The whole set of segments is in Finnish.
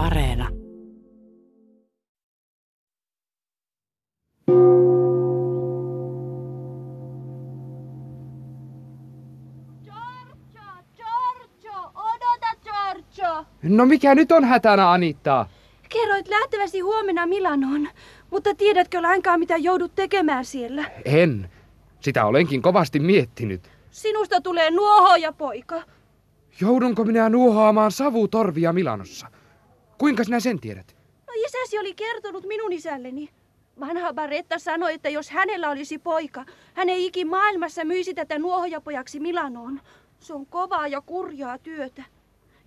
Areena. Giorgio, Giorgio, odota Giorgio. No mikä nyt on hätänä, Anitta? Kerroit lähteväsi huomenna Milanoon, mutta tiedätkö lainkaan mitä joudut tekemään siellä? En. Sitä olenkin kovasti miettinyt. Sinusta tulee nuohoja poika. Joudunko minä nuohoamaan savutorvia Milanossa? Kuinka sinä sen tiedät? No isäsi oli kertonut minun isälleni. Vanha Baretta sanoi, että jos hänellä olisi poika, hän ei ikin maailmassa myisi tätä nuohojapojaksi Milanoon. Se on kovaa ja kurjaa työtä.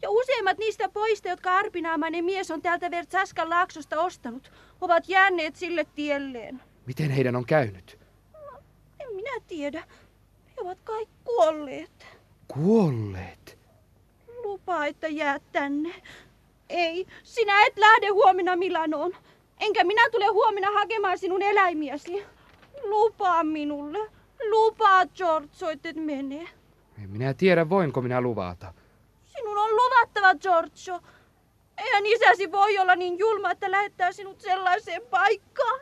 Ja useimmat niistä poista, jotka arpinaamainen mies on täältä Vertsaskan laaksosta ostanut, ovat jääneet sille tielleen. Miten heidän on käynyt? En minä tiedä. He ovat kai kuolleet. Kuolleet. Lupaa, että jäät tänne. Ei, sinä et lähde huomenna Milanoon. Enkä minä tule huomenna hakemaan sinun eläimiäsi. Lupaa minulle. Lupaa, George, että et mene. En minä tiedä, voinko minä luvata. Sinun on luvattava, Giorgio. Eihän isäsi voi olla niin julma, että lähettää sinut sellaiseen paikkaan.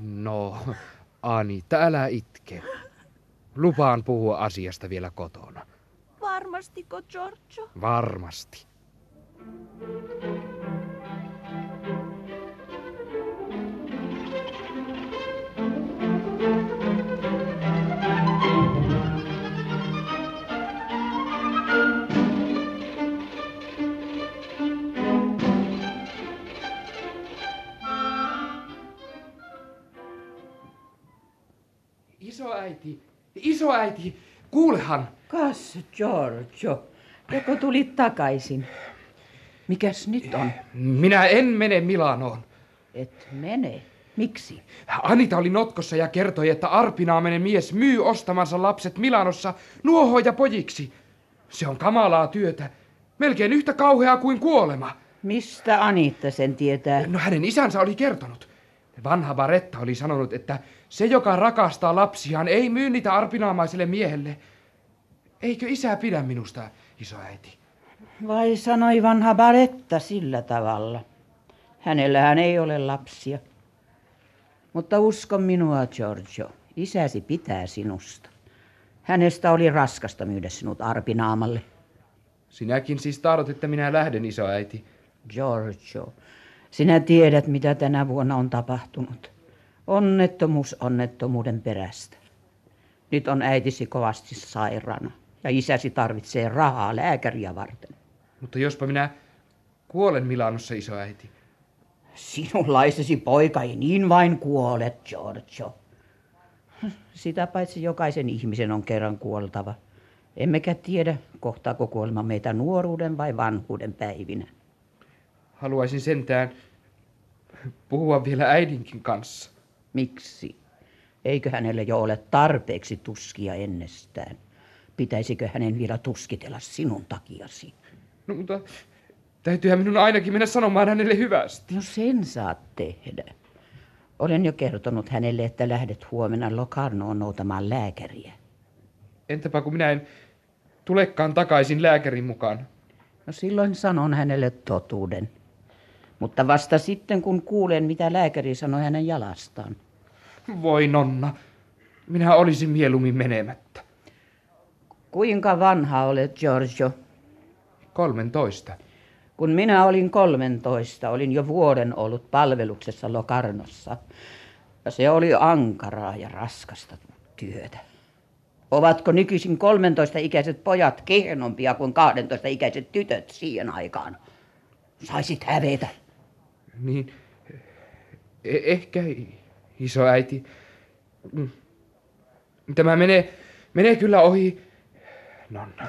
No, Anita, älä itke. Lupaan puhua asiasta vielä kotona. Varmastiko, Giorgio? Varmasti. Isoäiti, isoäiti, kuulehan. Kas, Giorgio, joko tulit takaisin? Mikäs nyt on? Minä en mene Milanoon. Et mene. Miksi? Anita oli notkossa ja kertoi, että arpinaaminen mies myy ostamansa lapset Milanossa nuohoja pojiksi. Se on kamalaa työtä. Melkein yhtä kauheaa kuin kuolema. Mistä Anitta sen tietää? No hänen isänsä oli kertonut. Vanha Baretta oli sanonut, että se, joka rakastaa lapsiaan, ei myy niitä arpinaamaiselle miehelle. Eikö isä pidä minusta, isoäiti? Vai sanoi vanha Baretta sillä tavalla? Hänellähän ei ole lapsia. Mutta usko minua, Giorgio. Isäsi pitää sinusta. Hänestä oli raskasta myydä sinut arpinaamalle. Sinäkin siis tahdot, että minä lähden, isoäiti. Giorgio, sinä tiedät, mitä tänä vuonna on tapahtunut. Onnettomuus onnettomuuden perästä. Nyt on äitisi kovasti sairaana ja isäsi tarvitsee rahaa lääkäriä varten. Mutta jospa minä kuolen Milanossa, isoäiti. Sinunlaisesi poika ei niin vain kuole, Giorgio. Sitä paitsi jokaisen ihmisen on kerran kuoltava. Emmekä tiedä, kohtaako kuolema meitä nuoruuden vai vanhuuden päivinä. Haluaisin sentään puhua vielä äidinkin kanssa. Miksi? Eikö hänelle jo ole tarpeeksi tuskia ennestään? Pitäisikö hänen vielä tuskitella sinun takiasi? No mutta täytyyhän minun ainakin mennä sanomaan hänelle hyvästi. No sen saat tehdä. Olen jo kertonut hänelle, että lähdet huomenna Locarnoon noutamaan lääkäriä. Entäpä kun minä en tulekaan takaisin lääkärin mukaan? No silloin sanon hänelle totuuden. Mutta vasta sitten, kun kuulen, mitä lääkäri sanoi hänen jalastaan. Voi nonna, minä olisin mieluummin menemättä. Kuinka vanha olet, Giorgio? 13. Kun minä olin 13, olin jo vuoden ollut palveluksessa Locarnossa. Ja se oli ankaraa ja raskasta työtä. Ovatko nykyisin 13-ikäiset pojat kehnompia kuin 12-ikäiset tytöt siihen aikaan? Saisit hävetä. Niin, e- ehkä isoäiti. Mm. Tämä menee, menee kyllä ohi, nonna.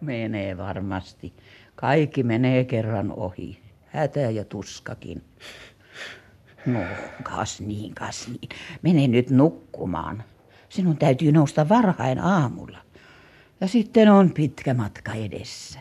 Menee varmasti. Kaikki menee kerran ohi. Hätä ja tuskakin. No, kas niin, kas niin. Mene nyt nukkumaan. Sinun täytyy nousta varhain aamulla. Ja sitten on pitkä matka edessä.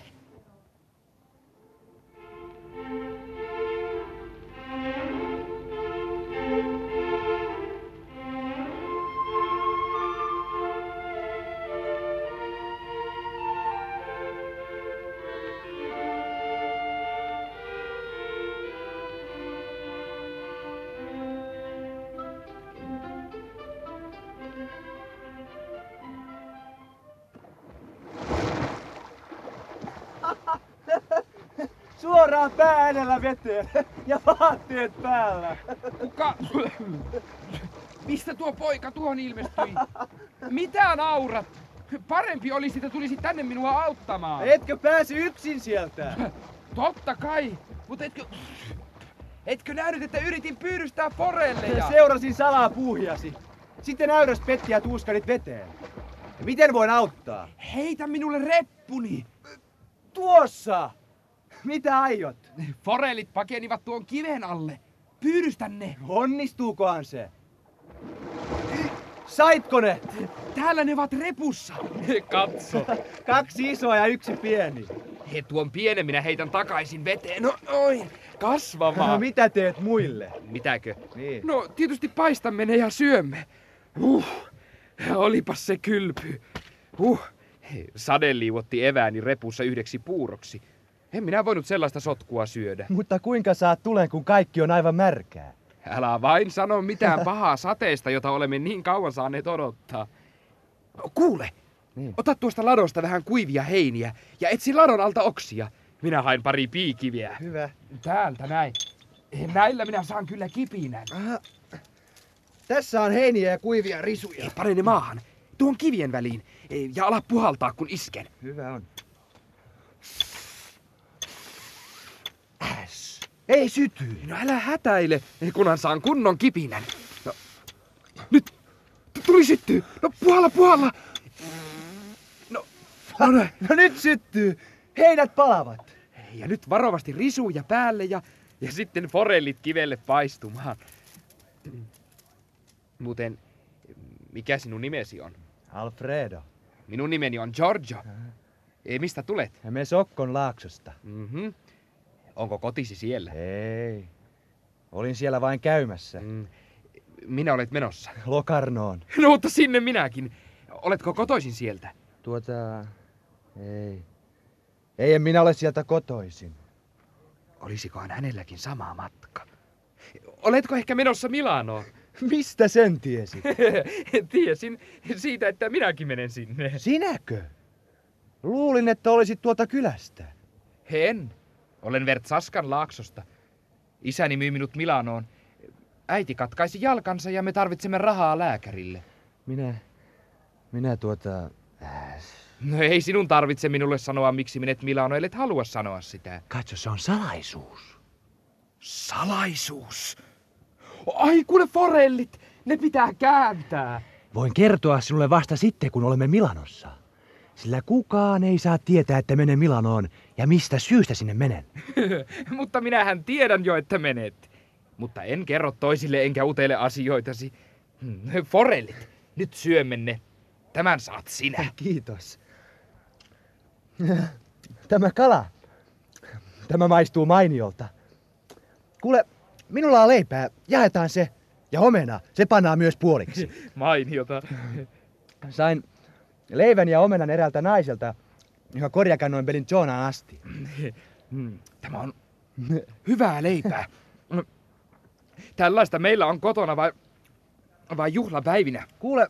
Pää edellä veteen ja vaatteet päällä. Kuka? Mistä tuo poika tuohon ilmestyi? Mitä naurat? Parempi olisi, että tulisi tänne minua auttamaan. Etkö pääse yksin sieltä? Totta kai, mutta etkö... Etkö nähnyt, että yritin pyydystää forelleja? Seurasin salaa puuhiasi. Sitten äyräs petti ja tuuskarit veteen. Miten voin auttaa? Heitä minulle reppuni! Tuossa! Mitä aiot? Forellit pakenivat tuon kiven alle. Pyydystä ne! Onnistuukohan se? Saitko ne? Täällä ne ovat repussa. Katso. Kaksi isoa ja yksi pieni. He tuon pienen minä heitän takaisin veteen. No noin, kasvamaan. No mitä teet muille? Mitäkö? Niin. No tietysti paistamme ne ja syömme. Uh, olipas se kylpy. Uh, sade liuotti evääni repussa yhdeksi puuroksi. En minä voinut sellaista sotkua syödä. Mutta kuinka saat tulen, kun kaikki on aivan märkää? Älä vain sano mitään pahaa sateesta, jota olemme niin kauan saaneet odottaa. Kuule, Niin. ota tuosta ladosta vähän kuivia heiniä ja etsi ladon alta oksia. Minä hain pari piikiviä. Hyvä. Täältä näin. Näillä minä saan kyllä kipinän. Aha. Tässä on heiniä ja kuivia risuja. Pane ne maahan, tuon kivien väliin, ja ala puhaltaa kun isken. Hyvä on. Äs. Ei syty. No älä hätäile, kunhan saan kunnon kipinän. No, nyt, tuli syttyy. No puhalla, puhalla. No, no näin. No nyt syttyy. Heinät palavat. Ja nyt varovasti risuja päälle ja, ja sitten forellit kivelle paistumaan. Muuten, mikä sinun nimesi on? Alfredo. Minun nimeni on Giorgio. Ei, mistä tulet? Me Sokkon laaksosta. Mhm. Onko kotisi siellä? Ei. Olin siellä vain käymässä. Mm. Minä olet menossa. Lokarnoon. No, mutta sinne minäkin. Oletko kotoisin sieltä? Tuota... Ei. Ei en minä ole sieltä kotoisin. Olisikohan hänelläkin sama matka? Oletko ehkä menossa Milanoon? Mistä sen tiesi? Tiesin siitä, että minäkin menen sinne. Sinäkö? Luulin, että olisit tuolta kylästä. En. Olen Vertsaskan laaksosta. Isäni myi minut Milanoon. Äiti katkaisi jalkansa ja me tarvitsemme rahaa lääkärille. Minä... Minä tuota... No ei sinun tarvitse minulle sanoa, miksi menet Milanoon, ellet halua sanoa sitä. katso, se on salaisuus. Salaisuus. Ai kuule forellit, ne pitää kääntää. Voin kertoa sinulle vasta sitten, kun olemme Milanossa. Sillä kukaan ei saa tietää, että menen Milanoon ja mistä syystä sinne menen. Mutta minähän tiedän jo, että menet. Mutta en kerro toisille enkä utele asioitasi. Hmm, Forellit, nyt syömme ne. Tämän saat sinä. Kiitos. Tämä kala. Tämä maistuu mainiolta. Kuule, minulla on leipää. Jaetaan se. Ja omena. Se pannaan myös puoliksi. Mainiota. Sain leivän ja omenan eräältä naiselta, joka korjakannoin pelin Joonaan asti. Hmm, Tämä on hyvää leipää. No, Tällaista meillä on kotona vai, vai juhlapäivinä. Kuule,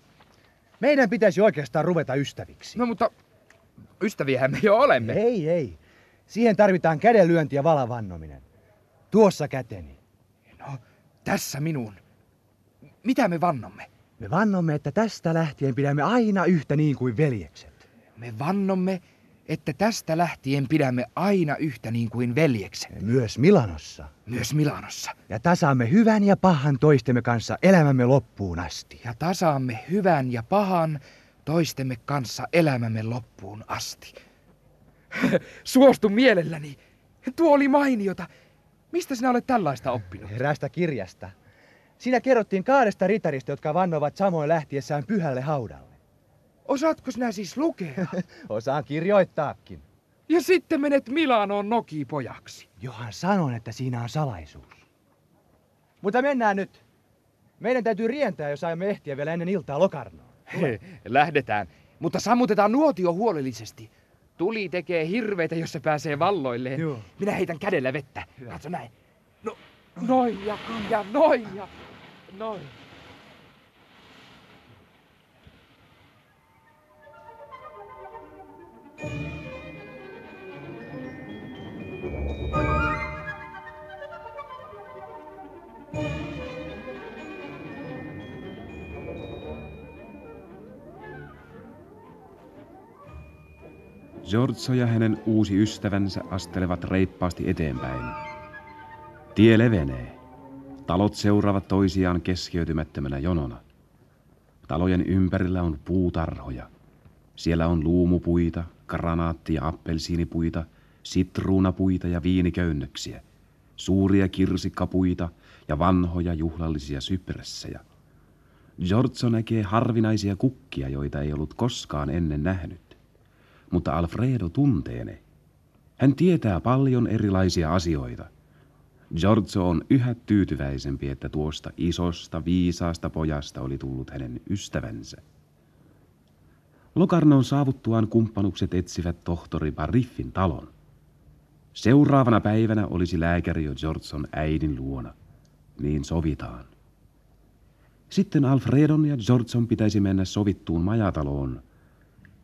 meidän pitäisi oikeastaan ruveta ystäviksi. No mutta ystäviähän me jo olemme. Ei, ei. Siihen tarvitaan kädenlyönti ja valavannominen. Tuossa käteni. No, tässä minun. Mitä me vannomme? Me vannomme, että tästä lähtien pidämme aina yhtä niin kuin veljekset. Me vannomme, että tästä lähtien pidämme aina yhtä niin kuin veljekset. Myös Milanossa. Myös Milanossa. Ja tasaamme hyvän ja pahan toistemme kanssa elämämme loppuun asti. Ja tasaamme hyvän ja pahan toistemme kanssa elämämme loppuun asti. Suostu mielelläni. Tuo oli mainiota. Mistä sinä olet tällaista oppinut? Eräästä kirjasta. Siinä kerrottiin kahdesta ritarista, jotka vannovat samoin lähtiessään pyhälle haudalle. Osaatko sinä siis lukea? Osaan kirjoittaakin. Ja sitten menet Milanoon nokipojaksi. Johan sanon, että siinä on salaisuus. Mutta mennään nyt. Meidän täytyy rientää, jos aiomme ehtiä vielä ennen iltaa Lokarnoon. He, lähdetään. Mutta sammutetaan nuotio huolellisesti. Tuli tekee hirveitä, jos se pääsee valloilleen. Joo. Minä heitän kädellä vettä. Katso näin. No, noin ja, ja noin ja noin. Giorgio ja hänen uusi ystävänsä astelevat reippaasti eteenpäin. Tie levenee. Talot seuraavat toisiaan keskeytymättömänä jonona. Talojen ympärillä on puutarhoja. Siellä on luumupuita, granaatti- ja appelsiinipuita, sitruunapuita ja viiniköynnöksiä, suuria kirsikkapuita ja vanhoja juhlallisia sypressejä. Giorgio näkee harvinaisia kukkia, joita ei ollut koskaan ennen nähnyt. Mutta Alfredo tuntee ne. Hän tietää paljon erilaisia asioita. Giorgio on yhä tyytyväisempi, että tuosta isosta, viisaasta pojasta oli tullut hänen ystävänsä. Locarnon saavuttuaan kumppanukset etsivät tohtori Bariffin talon. Seuraavana päivänä olisi lääkäri jo Giorgion äidin luona. Niin sovitaan. Sitten Alfredon ja Giorgion pitäisi mennä sovittuun majataloon,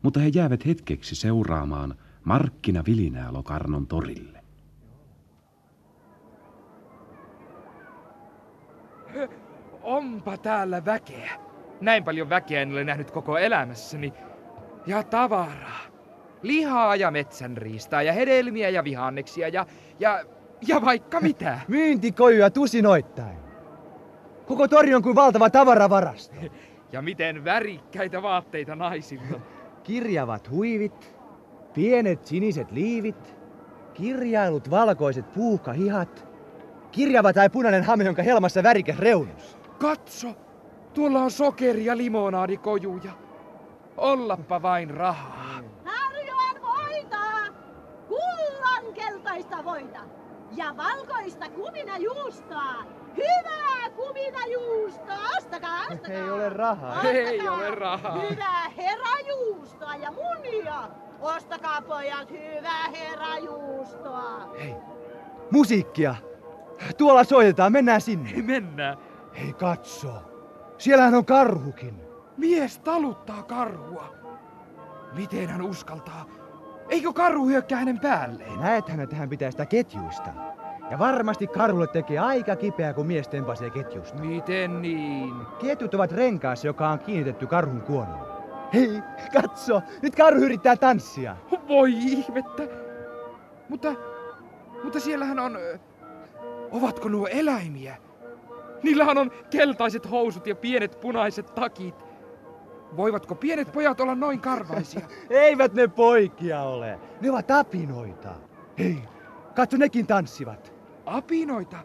mutta he jäävät hetkeksi seuraamaan markkinavilinää Locarnon torille. Onpa täällä väkeä. Näin paljon väkeä en ole nähnyt koko elämässäni. Ja tavaraa. Lihaa ja metsänriistaa ja hedelmiä ja vihanneksia ja, ja, ja vaikka mitä. Myyntikojuja tusinoittain. Koko tori on kuin valtava tavaravarasto. Ja miten värikkäitä vaatteita naisilla. Kirjavat huivit, pienet siniset liivit, kirjailut valkoiset puuhkahihat, kirjava tai punainen hame, jonka helmassa värikäs reunus. Katso, tuolla on sokeri- ja limonaadikojuja. Ollappa vain rahaa. Tarjoan voita! Kullankeltaista voita! Ja valkoista kuminajuustoa! Hyvää kuminajuustoa! Ostakaa, ostakaa! Ei ole rahaa. Ostakaa. Ei ole rahaa. Hyvää herajuustoa ja munia! Ostakaa pojat hyvää herajuustoa! Hei, Musiikkia. Tuolla soitetaan, mennään sinne. mennään. Hei katso, siellähän on karhukin. Mies taluttaa karhua. Miten hän uskaltaa? Eikö karhu hyökkää hänen päälleen? Näethän, että hän pitää sitä ketjuista. Ja varmasti karhulle tekee aika kipeää, kun mies tempasee ketjusta. Miten niin? Ketjut ovat renkaassa, joka on kiinnitetty karhun kuonoon. Hei, katso! Nyt karhu yrittää tanssia. Voi ihmettä. Mutta, mutta siellähän on... Ovatko nuo eläimiä? Niillähän on keltaiset housut ja pienet punaiset takit. Voivatko pienet pojat olla noin karvaisia? Eivät ne poikia ole. Ne ovat apinoita. Hei, katso nekin tanssivat. Apinoita?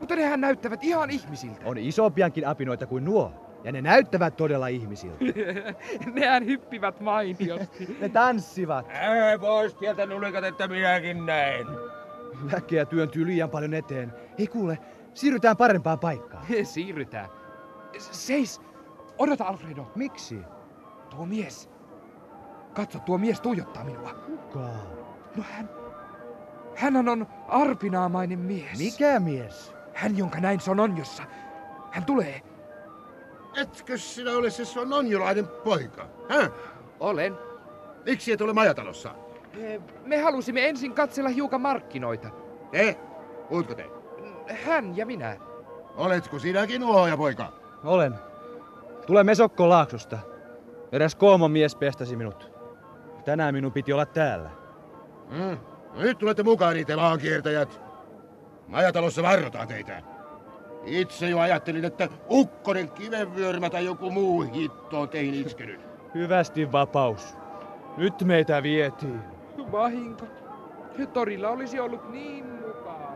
Mutta nehän näyttävät ihan ihmisiltä. On isompiakin apinoita kuin nuo. Ja ne näyttävät todella ihmisiltä. Nehän hyppivät mainiosti. Ne tanssivat. Ää, pois sieltä nulikat, että minäkin näin. Väkeä työntyy liian paljon eteen. Ei kuule, siirrytään parempaan paikkaan. Siirrytään. Seis! Odota, Alfredo. Miksi? Tuo mies. Katso, tuo mies tuijottaa minua. Kuka? No hän... Hänhän on arpinaamainen mies. Mikä mies? Hän, jonka näin Sononjossa. Hän tulee. Etkö sinä ole se sononjolainen poika? Häh? Olen. Miksi et ole majatalossa? Eh, Me halusimme ensin katsella hiukan markkinoita. Te? Uitko te? Hän ja minä. Oletko sinäkin uoja poika? Olen. Tulee Mesokko Laaksosta. Eräs koomon mies pestasi minut. Tänään minun piti olla täällä. Hmm. No nyt tulette mukaan niitä maankiertäjät. Majatalossa varrotaan teitä. Itse jo ajattelin, että ukkonen kivenvyörmä tai joku muu hitto on teihin iskenyt. Hyvästi vapaus. Nyt meitä vietiin. Vahinko. Torilla olisi ollut niin mukava.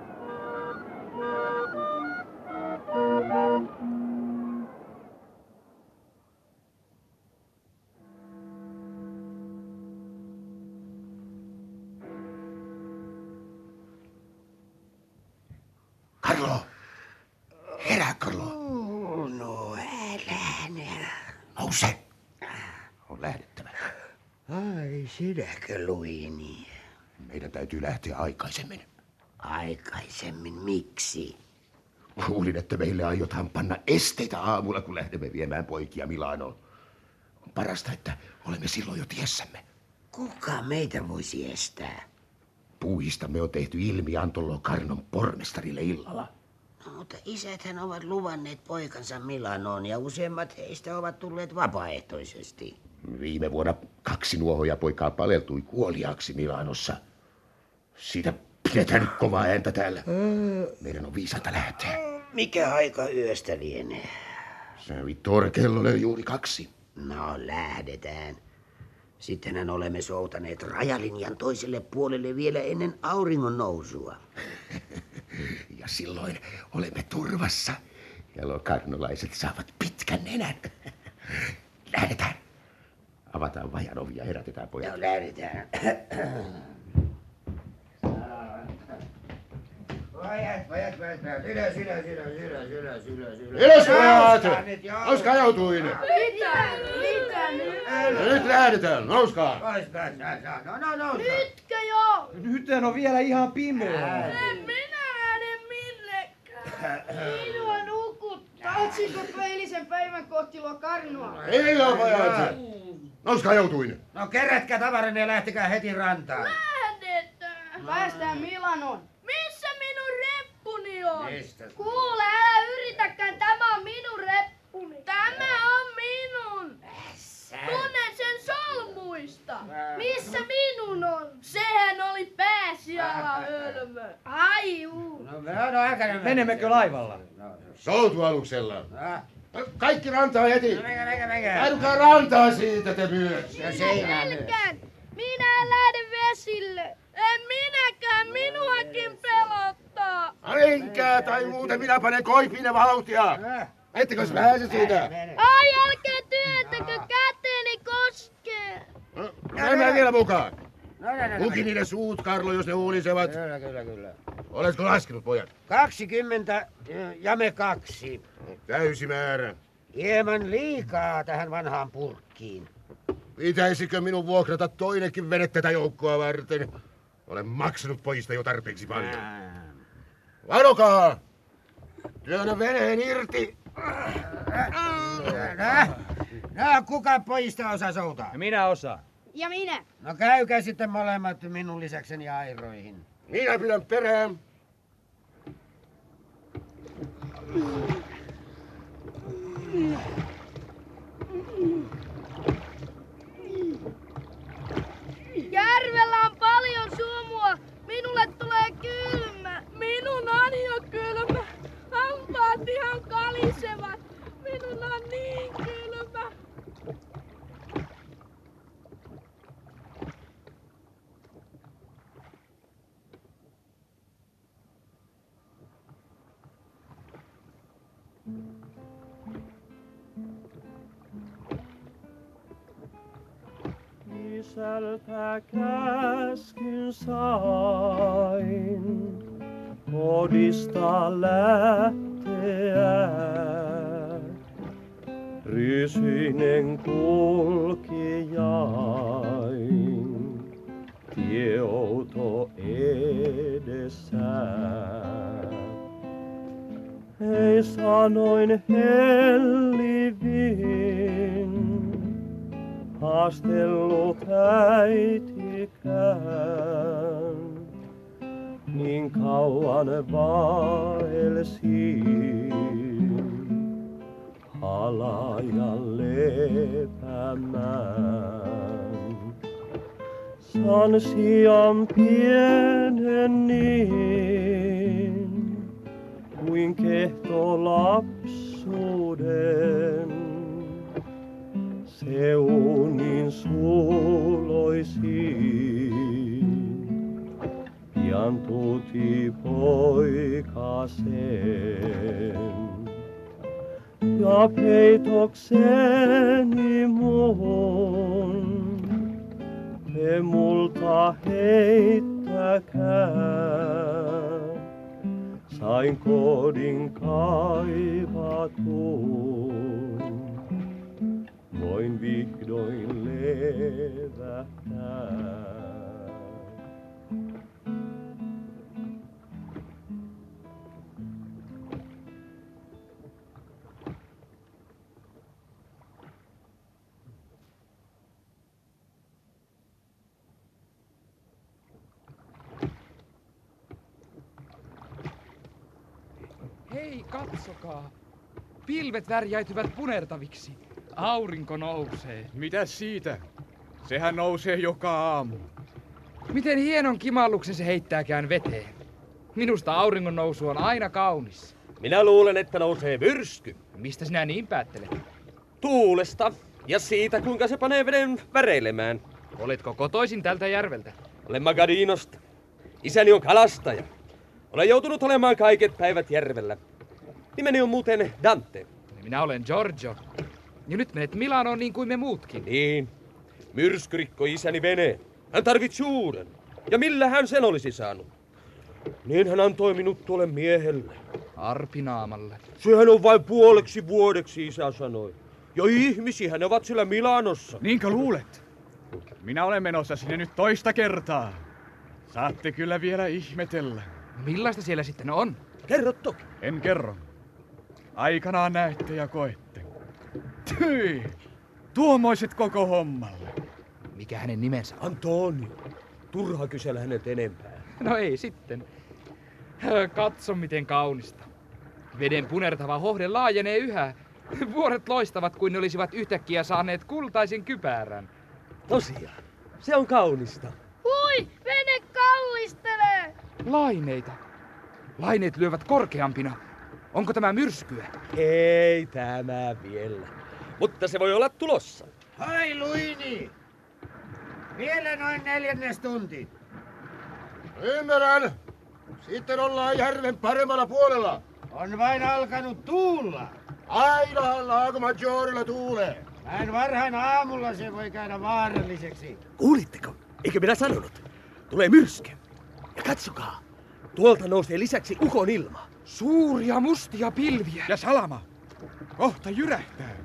Sinäkö Luini? Meidän täytyy lähteä aikaisemmin. Aikaisemmin miksi? Luulin, että meille aiotaan panna esteitä aamulla, kun lähdemme viemään poikia Milanoon. On parasta, että olemme silloin jo tiessämme. Kuka meitä voisi estää? Puuhistamme on tehty ilmianto Locarnon pormestarille illalla. No, mutta isäthän ovat luvanneet poikansa Milanoon ja useimmat heistä ovat tulleet vapaaehtoisesti. Viime vuonna kaksi nuohoja poikaa paleltui kuoliaaksi Milanossa. Siitä pidetään nyt kovaa ääntä täällä. Meidän on viisata lähteä. Mikä aika yöstä lienee? Se Vittore kello löi juuri kaksi. No, lähdetään. Sittenhän olemme soutaneet rajalinjan toiselle puolelle vielä ennen auringon nousua. Ja silloin olemme turvassa. Ja lokarnolaiset saavat pitkän nenän. Lähdetään. Avataan vajan ovi ja herätetään pojat. No, lähdetään. Pojat, pojat, pojat, pojat. Ylös, ylös, ylös, ylös, ylös, ylös, ylös. Ylös pojat! Joo. Nouskaa joutuin! Mitä? Mitä nyt? Nyt lähdetään, nouskaa! Pois, pois, pois. No, no, no. Nytkö jo? Nyt on vielä ihan pimeä. En minä lähde minnekään. Minua Otsinko eilisen päivän kohti Lokarnoa? Ei oo pojat! Nouskaa joutuin! No kerätkää tavaranne ja lähtekää heti rantaan. Lähdetään. Päästään Milanoon. Missä minun reppuni on? Mistä? Kuule, älä yritäkään. Tämä on minun reppuni. Tämä on minun. Tunnen sen solmuista. Missä minun on? Sehän oli pääsiällä hölmö. Ai juu. No, no, no, äkäinen. Menemmekö laivalla? Soutualuksella. Ah, Kaikki rantaan heti! no. Käydykää rantaa siitä te myös! No, seinään nyt. Pelkään. Minä en lähde vesille. En minäkään. Minuakin pelottaa. Menkää tai muuten minä panen koipiin vauhtia! Ettekö pääse siitä? Ai älkää työntäkö käteeni koskee. No, Mennään vielä mukaan! No, no, no, no. Luki niiden suut, Karlo, jos ne huulisevat. Kyllä, kyllä, kyllä. Oletko laskenut, pojat? 20 ja me kaksi. Täysi määrä. Hieman liikaa tähän vanhaan purkkiin. Pitäisikö minun vuokrata toinenkin vene tätä joukkoa varten? Olen maksanut pojista jo tarpeeksi paljon. Varokaa! Työnnä veneen irti! No, no, kuka pojista osaa soutaa? Minä osaan. Ja minä. No käykää sitten molemmat minun lisäkseni airoihin. Minä pidän perään. Järvellä on paljon sumua. Minulle tulee kylmä. Minun on jo kylmä. Hampaat ihan kalisevat. Minun on niin kylmä. Isältä käskyn sain kodista lähteä. Rysyinen kulki jain, tieouto edessä. Ei sanoin hellivin, haastellut äitikään. Niin kauan vaelsin halajan lepämään. San sijaan pienen niin, kuin kehto lapsuuden seunin suloisiin. Pian tuti poikasen. Ja peitokseni mun te multa heittäkää. Sain kodin kaivatun voin vihdoin levähtää. Hei, katsokaa. Pilvet värjäytyvät punertaviksi. Aurinko nousee. Mitä siitä? Sehän nousee joka aamu. Miten hienon kimalluksen se heittääkään veteen. Minusta auringon nousu on aina kaunis. Minä luulen, että nousee myrsky. Mistä sinä niin päättelet? Tuulesta ja siitä, kuinka se panee veden väreilemään. Oletko kotoisin tältä järveltä? Olen Magadinosta. Isäni on kalastaja. Olen joutunut olemaan kaiket päivät järvellä. Nimeni on muuten Dante. Minä olen Giorgio. Ja nyt menet Milanoon niin kuin me muutkin. Niin. Myrsky rikkoi isäni veneen. Hän tarvitsi uuden. Ja millä hän sen olisi saanut? Niin hän antoi minut tuolle miehelle. Arpinaamalle. Sehän on vain puoleksi vuodeksi, isä sanoi. Jo ihmisiä ne ovat siellä Milanossa. Niinkö luulet? Minä olen menossa sinne nyt toista kertaa. Saatte kyllä vielä ihmetellä. Millaista siellä sitten on? Kerro toki. En kerro. Aikanaan näette ja koette. Tyi! Tuomoiset koko hommalle. Mikä hänen nimensä on? Antonio. Turha kysellä hänet enempää. No ei sitten. Katso miten kaunista. Veden punertava hohde laajenee yhä. Vuoret loistavat kuin ne olisivat yhtäkkiä saaneet kultaisen kypärän. Tosiaan. Se on kaunista. Hui, vene kallistelee! Laineita. Laineet lyövät korkeampina. Onko tämä myrskyä? Ei tämä vielä. Mutta se voi olla tulossa. Hai Luini! Vielä noin neljännes tunti. Ymmärrän. Sitten ollaan järven paremmalla puolella. On vain alkanut tuulla. Aina Lago Maggiorella tuulee. Näin varhain aamulla se voi käydä vaaralliseksi. Kuulitteko? Eikö minä sanonut? Tulee myrsky. Ja katsokaa. Tuolta nousee lisäksi ukon ilma. Suuria mustia pilviä. Ja salama. Kohta jyrähtää.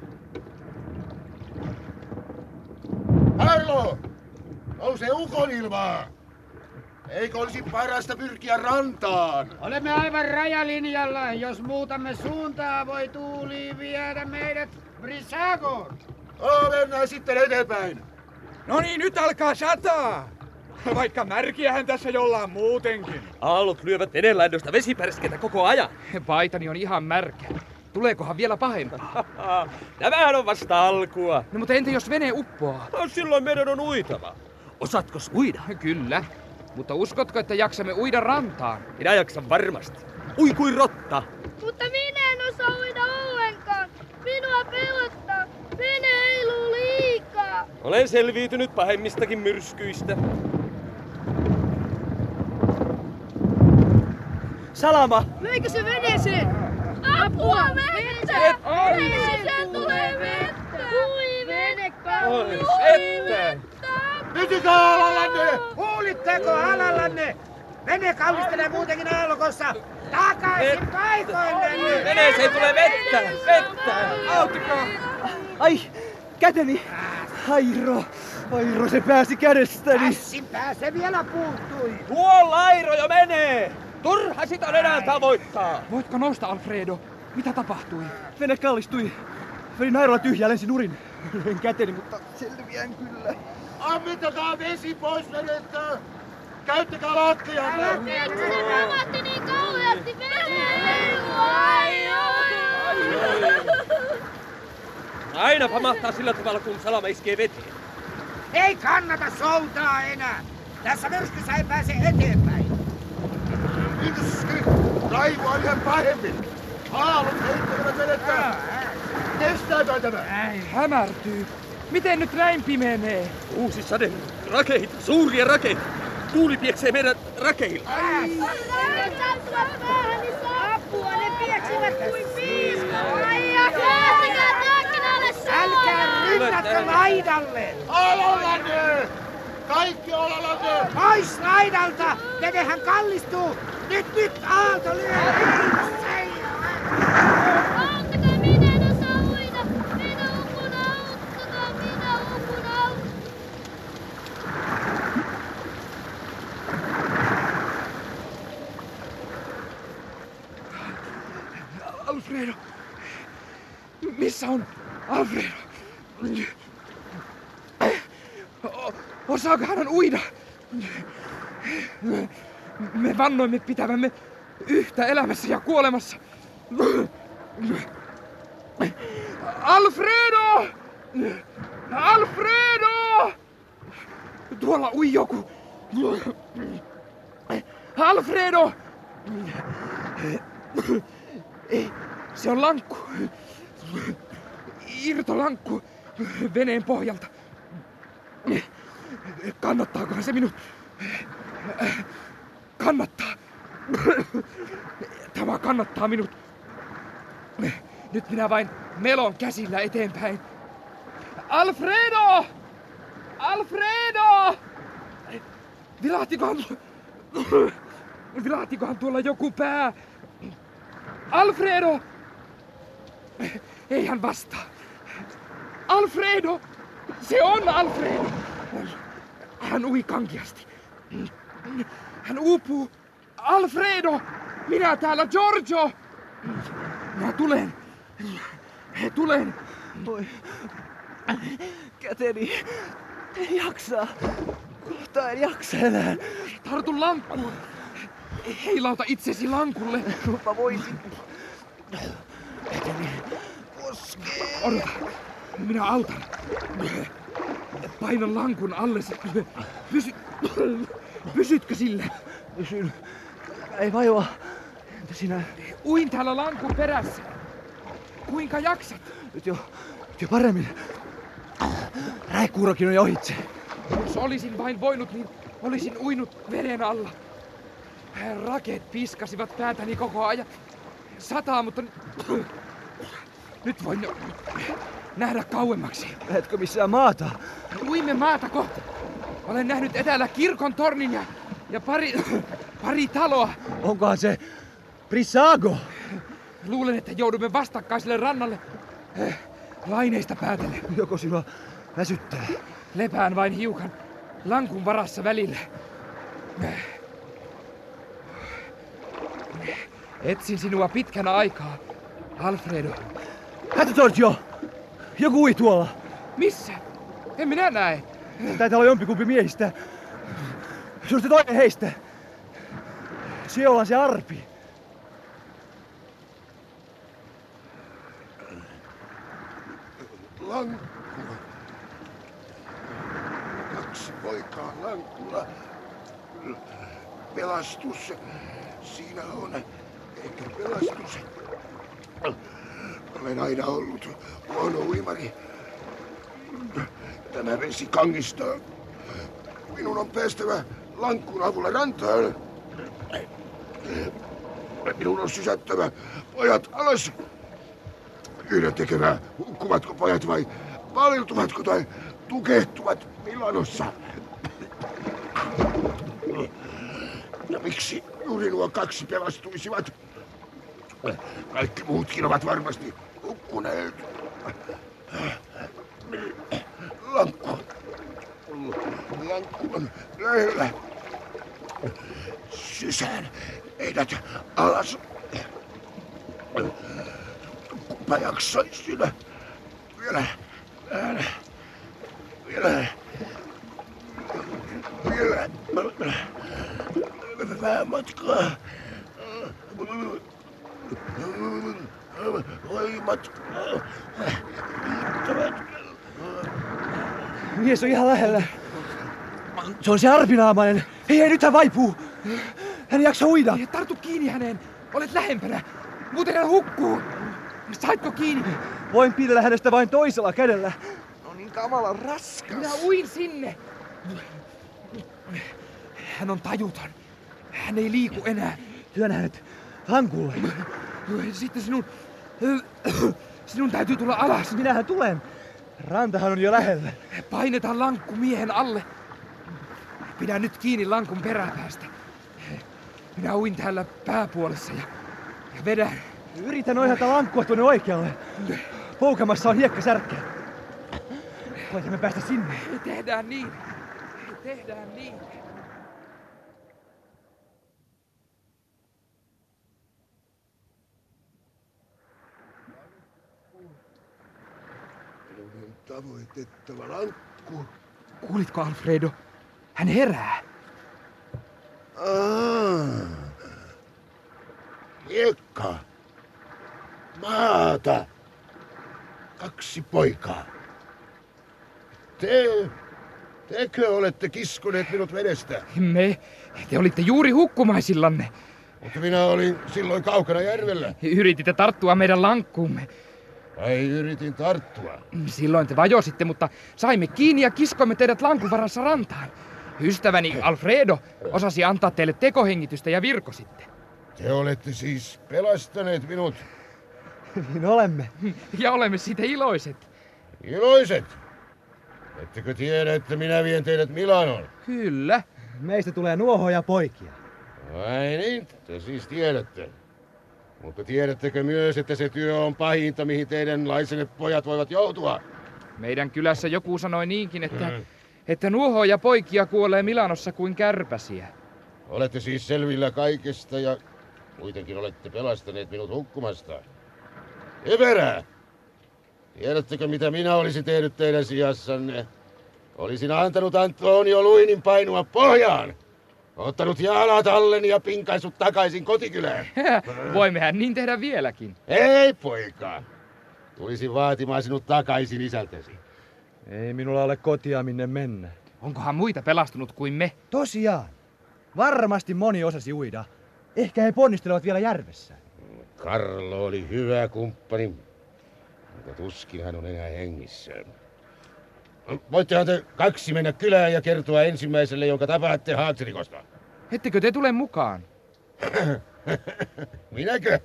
Carlo! Nousee ukon ilmaa. Eikö olisi parasta pyrkiä rantaan? Olemme aivan rajalinjalla. Jos muutamme suuntaa, voi tuuli viedä meidät Brisagoon. No, mennään sitten eteenpäin. No niin, nyt alkaa sataa. Vaikka märkiähän tässä jollain muutenkin. Aallot lyövät edelläännosta vesipärskeitä koko ajan. Paitani on ihan märkä. Tuleekohan vielä pahempaa? Tämähän on vasta alkua. No mutta entä jos vene uppoaa? No silloin meidän on uitava. Osaatko uida? Kyllä. Mutta uskotko, että jaksamme uida rantaan? Minä jaksan varmasti. Ui kuin rotta. Mutta minä en osaa uida ollenkaan. Minua pelottaa. Vene heiluu liikaa. Olen selviytynyt pahemmistakin myrskyistä. Salama! Löikö se veneeseen? Apua! Vettä! Veneeseen tulee vettä! Hui vettä! Oi, että! Pysykää alallanne! Kuulitteko alallanne? Vene kallistelee muutenkin aallokossa. Takaisin paikoillenne! Veneeseen tulee vettä! Vettä! Auttakaa! Ai, käteni! Airo! Airo, se pääsi kädestäni! Ässin pääse vielä puuttui. Tuo lairo jo menee! Turha sitä on enää tavoittaa! Voitko nousta, Alfredo? Mitä tapahtui? Vene kallistui. Vedin airolla tyhjää lensi nurin. Löin käteni, mutta selviän kyllä. Ammittakaa vesi pois vedestä! Käyttäkää lattiaa! Miksi se romahti niin kauheasti. Aina pamahtaa sillä tavalla, kun salama iskee veteen. Ei kannata soutaa enää. Tässä myrskyssä ei pääse eteenpäin. Myrsky! Raivoa yhä pahemmin! Aallot heittävät vedettä! Kestääkö tämä? Hämärtyy. Miten nyt näin pimenee? Uusi sade. Rakeita, suuria rakeita. Tuuli pieksee meidän rakeilla. Apua, ne pieksivät kuin piiska. Ai, ja kääntäkää tämäkin alle Älkää rynnätkö laidalle. Alallanne! Kaikki alallanne! Pois laidalta! Venehän kallistuu! Nyt, nyt aalto lyö! Auttakaa, minä en osaa uida. Minä upun, auttakaa, minä upun, auttakaa. Alfredo! Missä on Alfredo? O- Osaako hän uida? Me vannoimme pitävämme yhtä elämässä ja kuolemassa. Alfredo! Alfredo! Tuolla ui joku. Alfredo! Ei, se on lankku. Irtolankku veneen pohjalta. Kannattaakohan se minut? Kannattaa. Tämä kannattaa minut. Nyt minä vain melon käsillä eteenpäin. Alfredo! Alfredo! Vilahtikohan, vilahtikohan tuolla joku pää? Alfredo! Ei hän vastaa. Alfredo! Se on Alfredo! Hän ui kankeasti. Hän uupuu. Alfredo! Minä täällä, Giorgio! Minä tulen. Tulen. Voi. Käteni. En jaksa. Kohta en jaksa enää. Tartu lankkuun. Heilauta itsesi lankulle. Mä voisin. Käteni. Koskee. Odota. Minä autan. Paina lankun alle. Pysy... Pysytkö sille? Pysyn. Ei vajoa. Entä sinä? Uin täällä lankun perässä. Kuinka jaksat? Nyt jo, nyt jo paremmin. Räikuurokin on jo ohitse. Jos olisin vain voinut, niin olisin uinut veden alla. Rakeet piskasivat päätäni koko ajan. Sataa, mutta nyt, nyt voin nähdä kauemmaksi. Näetkö missään maata? Uimme maata kohti. Olen nähnyt etäällä kirkon tornin ja, ja pari, pari taloa. Onkohan se Prisago? Luulen, että joudumme vastakkaiselle rannalle eh, laineista päätellen. Joko sinua väsyttää? Lepään vain hiukan lankun varassa välillä. Etsin sinua pitkän aikaa, Alfredo. Hätä Giorgio! Joku ui tuolla. Missä? En minä näe. Taitaa olla jompikumpi miehistä. Se toinen heistä. Siellä on se arpi. Lankkua. Kaksi poikaa lankkulla. Pelastus. Siinä on. Eikä pelastus. Olen aina ollut huono uimari. Tämä vesi kangistaa. Minun on päästävä lankkun avulla rantaan. Minun on sysättävä pojat alas. Yhden tekevää, hukkuvatko pojat vai paleltuvatko tai tukehtuvat Milanossa. Ja miksi juuri nuo kaksi pelastuisivat? Kaikki muutkin ovat varmasti hukkuneet. Lankku. Lankku on lähellä. Sisään. Heidät alas. Kunpa jaksaisin. Vielä. Vielä. Vielä. Vielä. Vähän matkaa. Oi matkaa. Mies on ihan lähellä. Se on se arpinaamainen. Hei, hei, nyt hän vaipuu. Hän ei jaksa uida. Tartu kiinni häneen. Olet lähempänä. Muuten hän hukkuu. Saitko kiinni? Voin pidellä hänestä vain toisella kädellä. No niin kamalan raskas. Minä uin sinne. Hän on tajuton. Hän ei liiku enää. Työnnä hänet lankulle. Sitten sinun... Sinun täytyy tulla alas. Minähän tulen. Rantahan on jo lähellä. Painetaan lankku miehen alle. Pidä nyt kiinni lankun peräpäästä. Minä uin täällä pääpuolessa ja, ja vedän. Yritän ohjata lankkua tuonne oikealle. Poukamassa on hiekkasärkkä. Voitamme päästä sinne. Tehdään niin. Tehdään niin. Tavoitettava lankku. Kuulitko Alfredo? Hän herää. Ah. Hiekka. Maata. Kaksi poikaa. Te, tekö olette kiskoneet minut vedestä? Me, te olitte juuri hukkumaisillanne. Mutta minä olin silloin kaukana järvellä. Yrititte tarttua meidän lankkuumme. Ai yritin tarttua. Silloin te vajositte, mutta saimme kiinni ja kiskoimme teidät lankun varassa rantaan. Ystäväni Alfredo osasi antaa teille tekohengitystä ja virkositte. Te olette siis pelastaneet minut. Niin olemme. Ja olemme siitä iloiset. Iloiset? Ettekö tiedä, että minä vien teidät Milanoon? Kyllä. Meistä tulee nuohoja poikia. Ai niin, te siis tiedätte. Mutta tiedättekö myös, että se työ on pahinta, mihin teidän laisenne pojat voivat joutua? Meidän kylässä joku sanoi niinkin, että, mm. että nuohoja poikia kuolee Milanossa kuin kärpäsiä. Olette siis selvillä kaikesta ja kuitenkin olette pelastaneet minut hukkumasta. Eperää! Tiedättekö, mitä minä olisin tehnyt teidän sijassanne? Olisin antanut Antonio Luinin painua pohjaan. Ottanut jalat alleni ja pinkaissut takaisin kotikylään. Voimmehän niin tehdä vieläkin. Ei, poika. Tulisin vaatimaan sinut takaisin isältäsi. Ei minulla ole kotia minne mennä. Onkohan muita pelastunut kuin me? Tosiaan. Varmasti moni osasi uida. Ehkä he ponnistelevat vielä järvessä. Karlo oli hyvä kumppani, mutta tuskin hän on enää hengissä. Voittehan te kaksi mennä kylään ja kertoa ensimmäiselle, jonka tapaatte haaksirikosta. Ettekö te tule mukaan? Minäkö?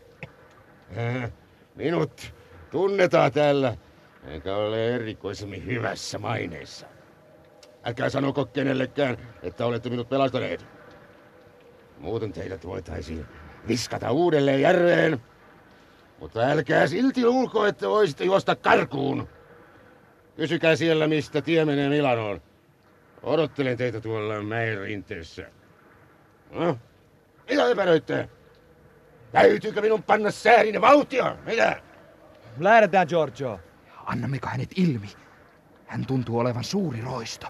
Minut tunnetaan täällä, enkä ole erikoisemmin hyvässä maineessa. Älkää sanoko kenellekään, että olette minut pelastaneet. Muuten teidät voitaisiin viskata uudelleen järveen. Mutta älkää silti luulko, että voisitte juosta karkuun. Kysykää siellä, mistä tie menee Milanoon. Odottelen teitä tuolla mäen rinteessä. No, mitä epäröitte? Täytyykö minun panna säärin vauhtia? Mitä? Lähdetään, Giorgio. Annammeko hänet ilmi? Hän tuntuu olevan suuri roisto.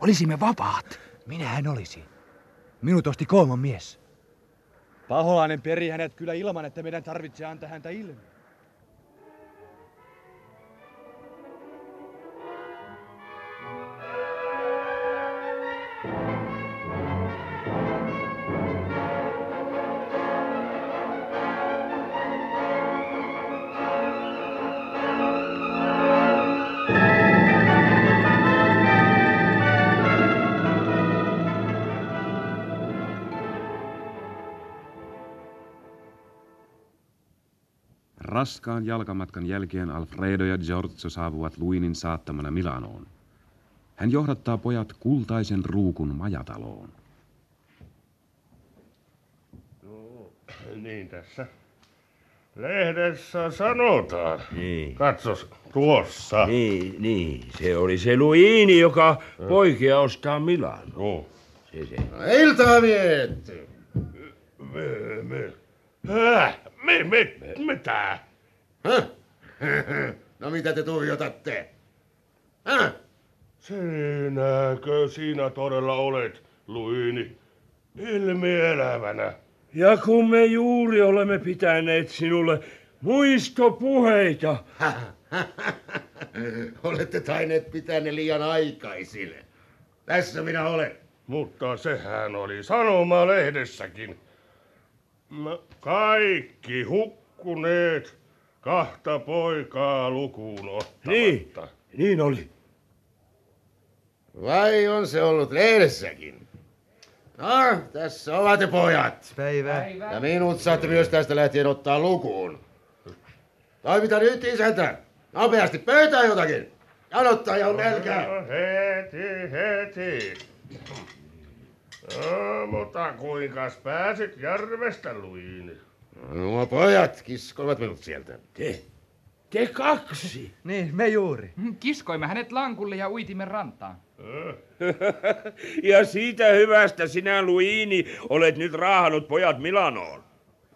Olisimme vapaat. Minä hän olisi. Minut osti kolman mies. Paholainen peri hänet kyllä ilman, että meidän tarvitsee antaa häntä ilmi. Raskaan jalkamatkan jälkeen Alfredo ja Giorgio saavuvat Luinin saattamana Milanoon. Hän johdattaa pojat kultaisen ruukun majataloon. No, niin tässä lehdessä sanotaan. Niin. Katsos tuossa. Niin, niin. Se oli se Luini, joka poikia ostaa Milano. No. Se se. Iltaa mietti. Me, me. Häh? Me, me, mitä? Häh? No mitä te tuijotatte? Häh? Sinäkö sinä todella olet, Luini? Ilmielävänä. Ja kun me juuri olemme pitäneet sinulle muistopuheita. Olette taineet pitää ne liian aikaisin. Tässä minä olen. Mutta sehän oli sanoma lehdessäkin. No, kaikki hukkuneet, kahta poikaa lukuun ottamatta. Niin, niin oli. Vai on se ollut lehdessäkin? No, tässä ovat te pojat. Päivä. Ja minut saatte myös tästä lähtien ottaa lukuun. Toimita nyt isäntä. Nopeasti pöytään jotakin. Janottaja on nälkää. No, heti, heti. No, mutta kuinkas pääsit järvestä, Luini? Nuo pojat kiskoivat minut sieltä. Te, te kaksi. Niin, me juuri. Kiskoimme hänet lankulle ja uitimme rantaan. ja siitä hyvästä sinä, Luini, olet nyt raahannut pojat Milanoon.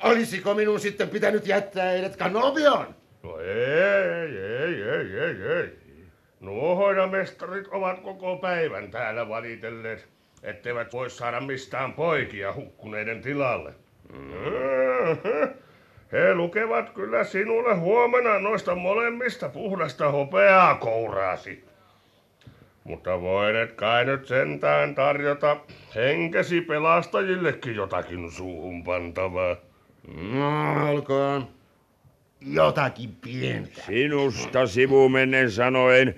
Olisiko minun sitten pitänyt jättää heidät Kanobioon? No ei, ei, ei, ei, ei. Nuo hoidamestarit ovat koko päivän täällä valitelleet, etteivät voi saada mistään poikia hukkuneiden tilalle. He lukevat kyllä sinulle huomenna noista molemmista puhdasta hopeaa kouraasi. Mutta voinet kai nyt sentään tarjota henkesi pelastajillekin jotakin suuhun pantavaa. No, olkoon. Jotakin pientä. Sinusta sivumennen sanoen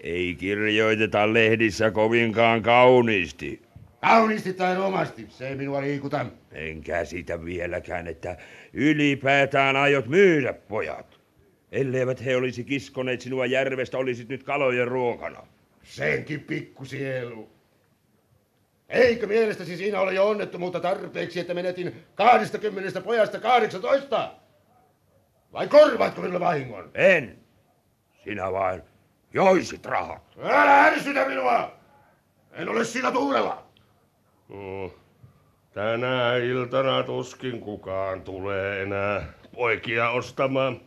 ei kirjoiteta lehdissä kovinkaan kauniisti. Kauniisti tai romasti, se ei minua liikuta. En käsitä vieläkään, että ylipäätään aiot myydä pojat. Elleivät he olisi kiskoneet sinua järvestä, olisit nyt kalojen ruokana. Senkin pikkusielu. Eikö mielestäsi siinä ole jo onnettomuutta tarpeeksi, että menetin 20 pojasta 18? Vai korvaatko minulle vahingon? En. Sinä vain joisit rahat. Älä ärsytä minua! En ole sillä tuulella. Tänä iltana tuskin kukaan tulee enää poikia ostamaan.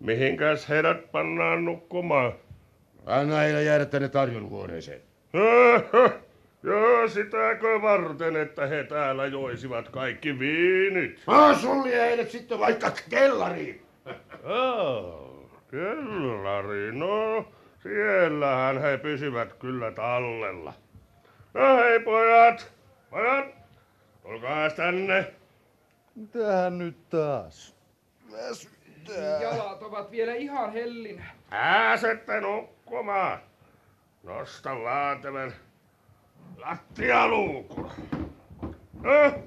Mihinkäs heidät pannaan nukkumaan? Anna heille jäädä tänne tarjonhuoneeseen. Joo, sitäkö varten, että he täällä joisivat kaikki viinit? Mä sulje heidät sitten vaikka kellariin. Oh, kellari, no siellähän he pysyvät kyllä tallella. No hei pojat, pojat, tulkaa tänne. Mitähän nyt taas? Väsyttää. Jalat ovat vielä ihan hellinä. Pääsette nukkumaan. Nosta vaan tämän lattialuukun. No,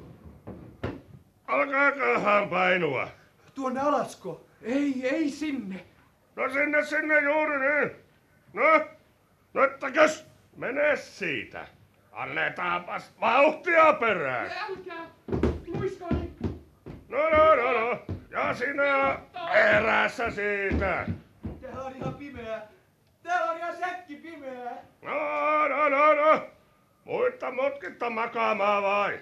alkaakohan painua. Tuonne alasko? Ei, ei sinne. No sinne, sinne juuri niin. No, no ettäkös, mene siitä. Annetaanpas vauhtia perään. Älkää, luiskani. No, no, no, no. Ja sinä perässä siitä. Täällä on ihan pimeä. Täällä on ihan säkki pimeä. No, no, no, no. Muitta mutkitta makaamaan vai?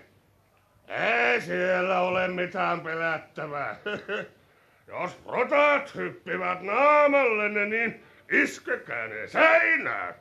Ei siellä ole mitään pelättävää. Jos rotat hyppivät naamallenne, niin iskekää ne seinään.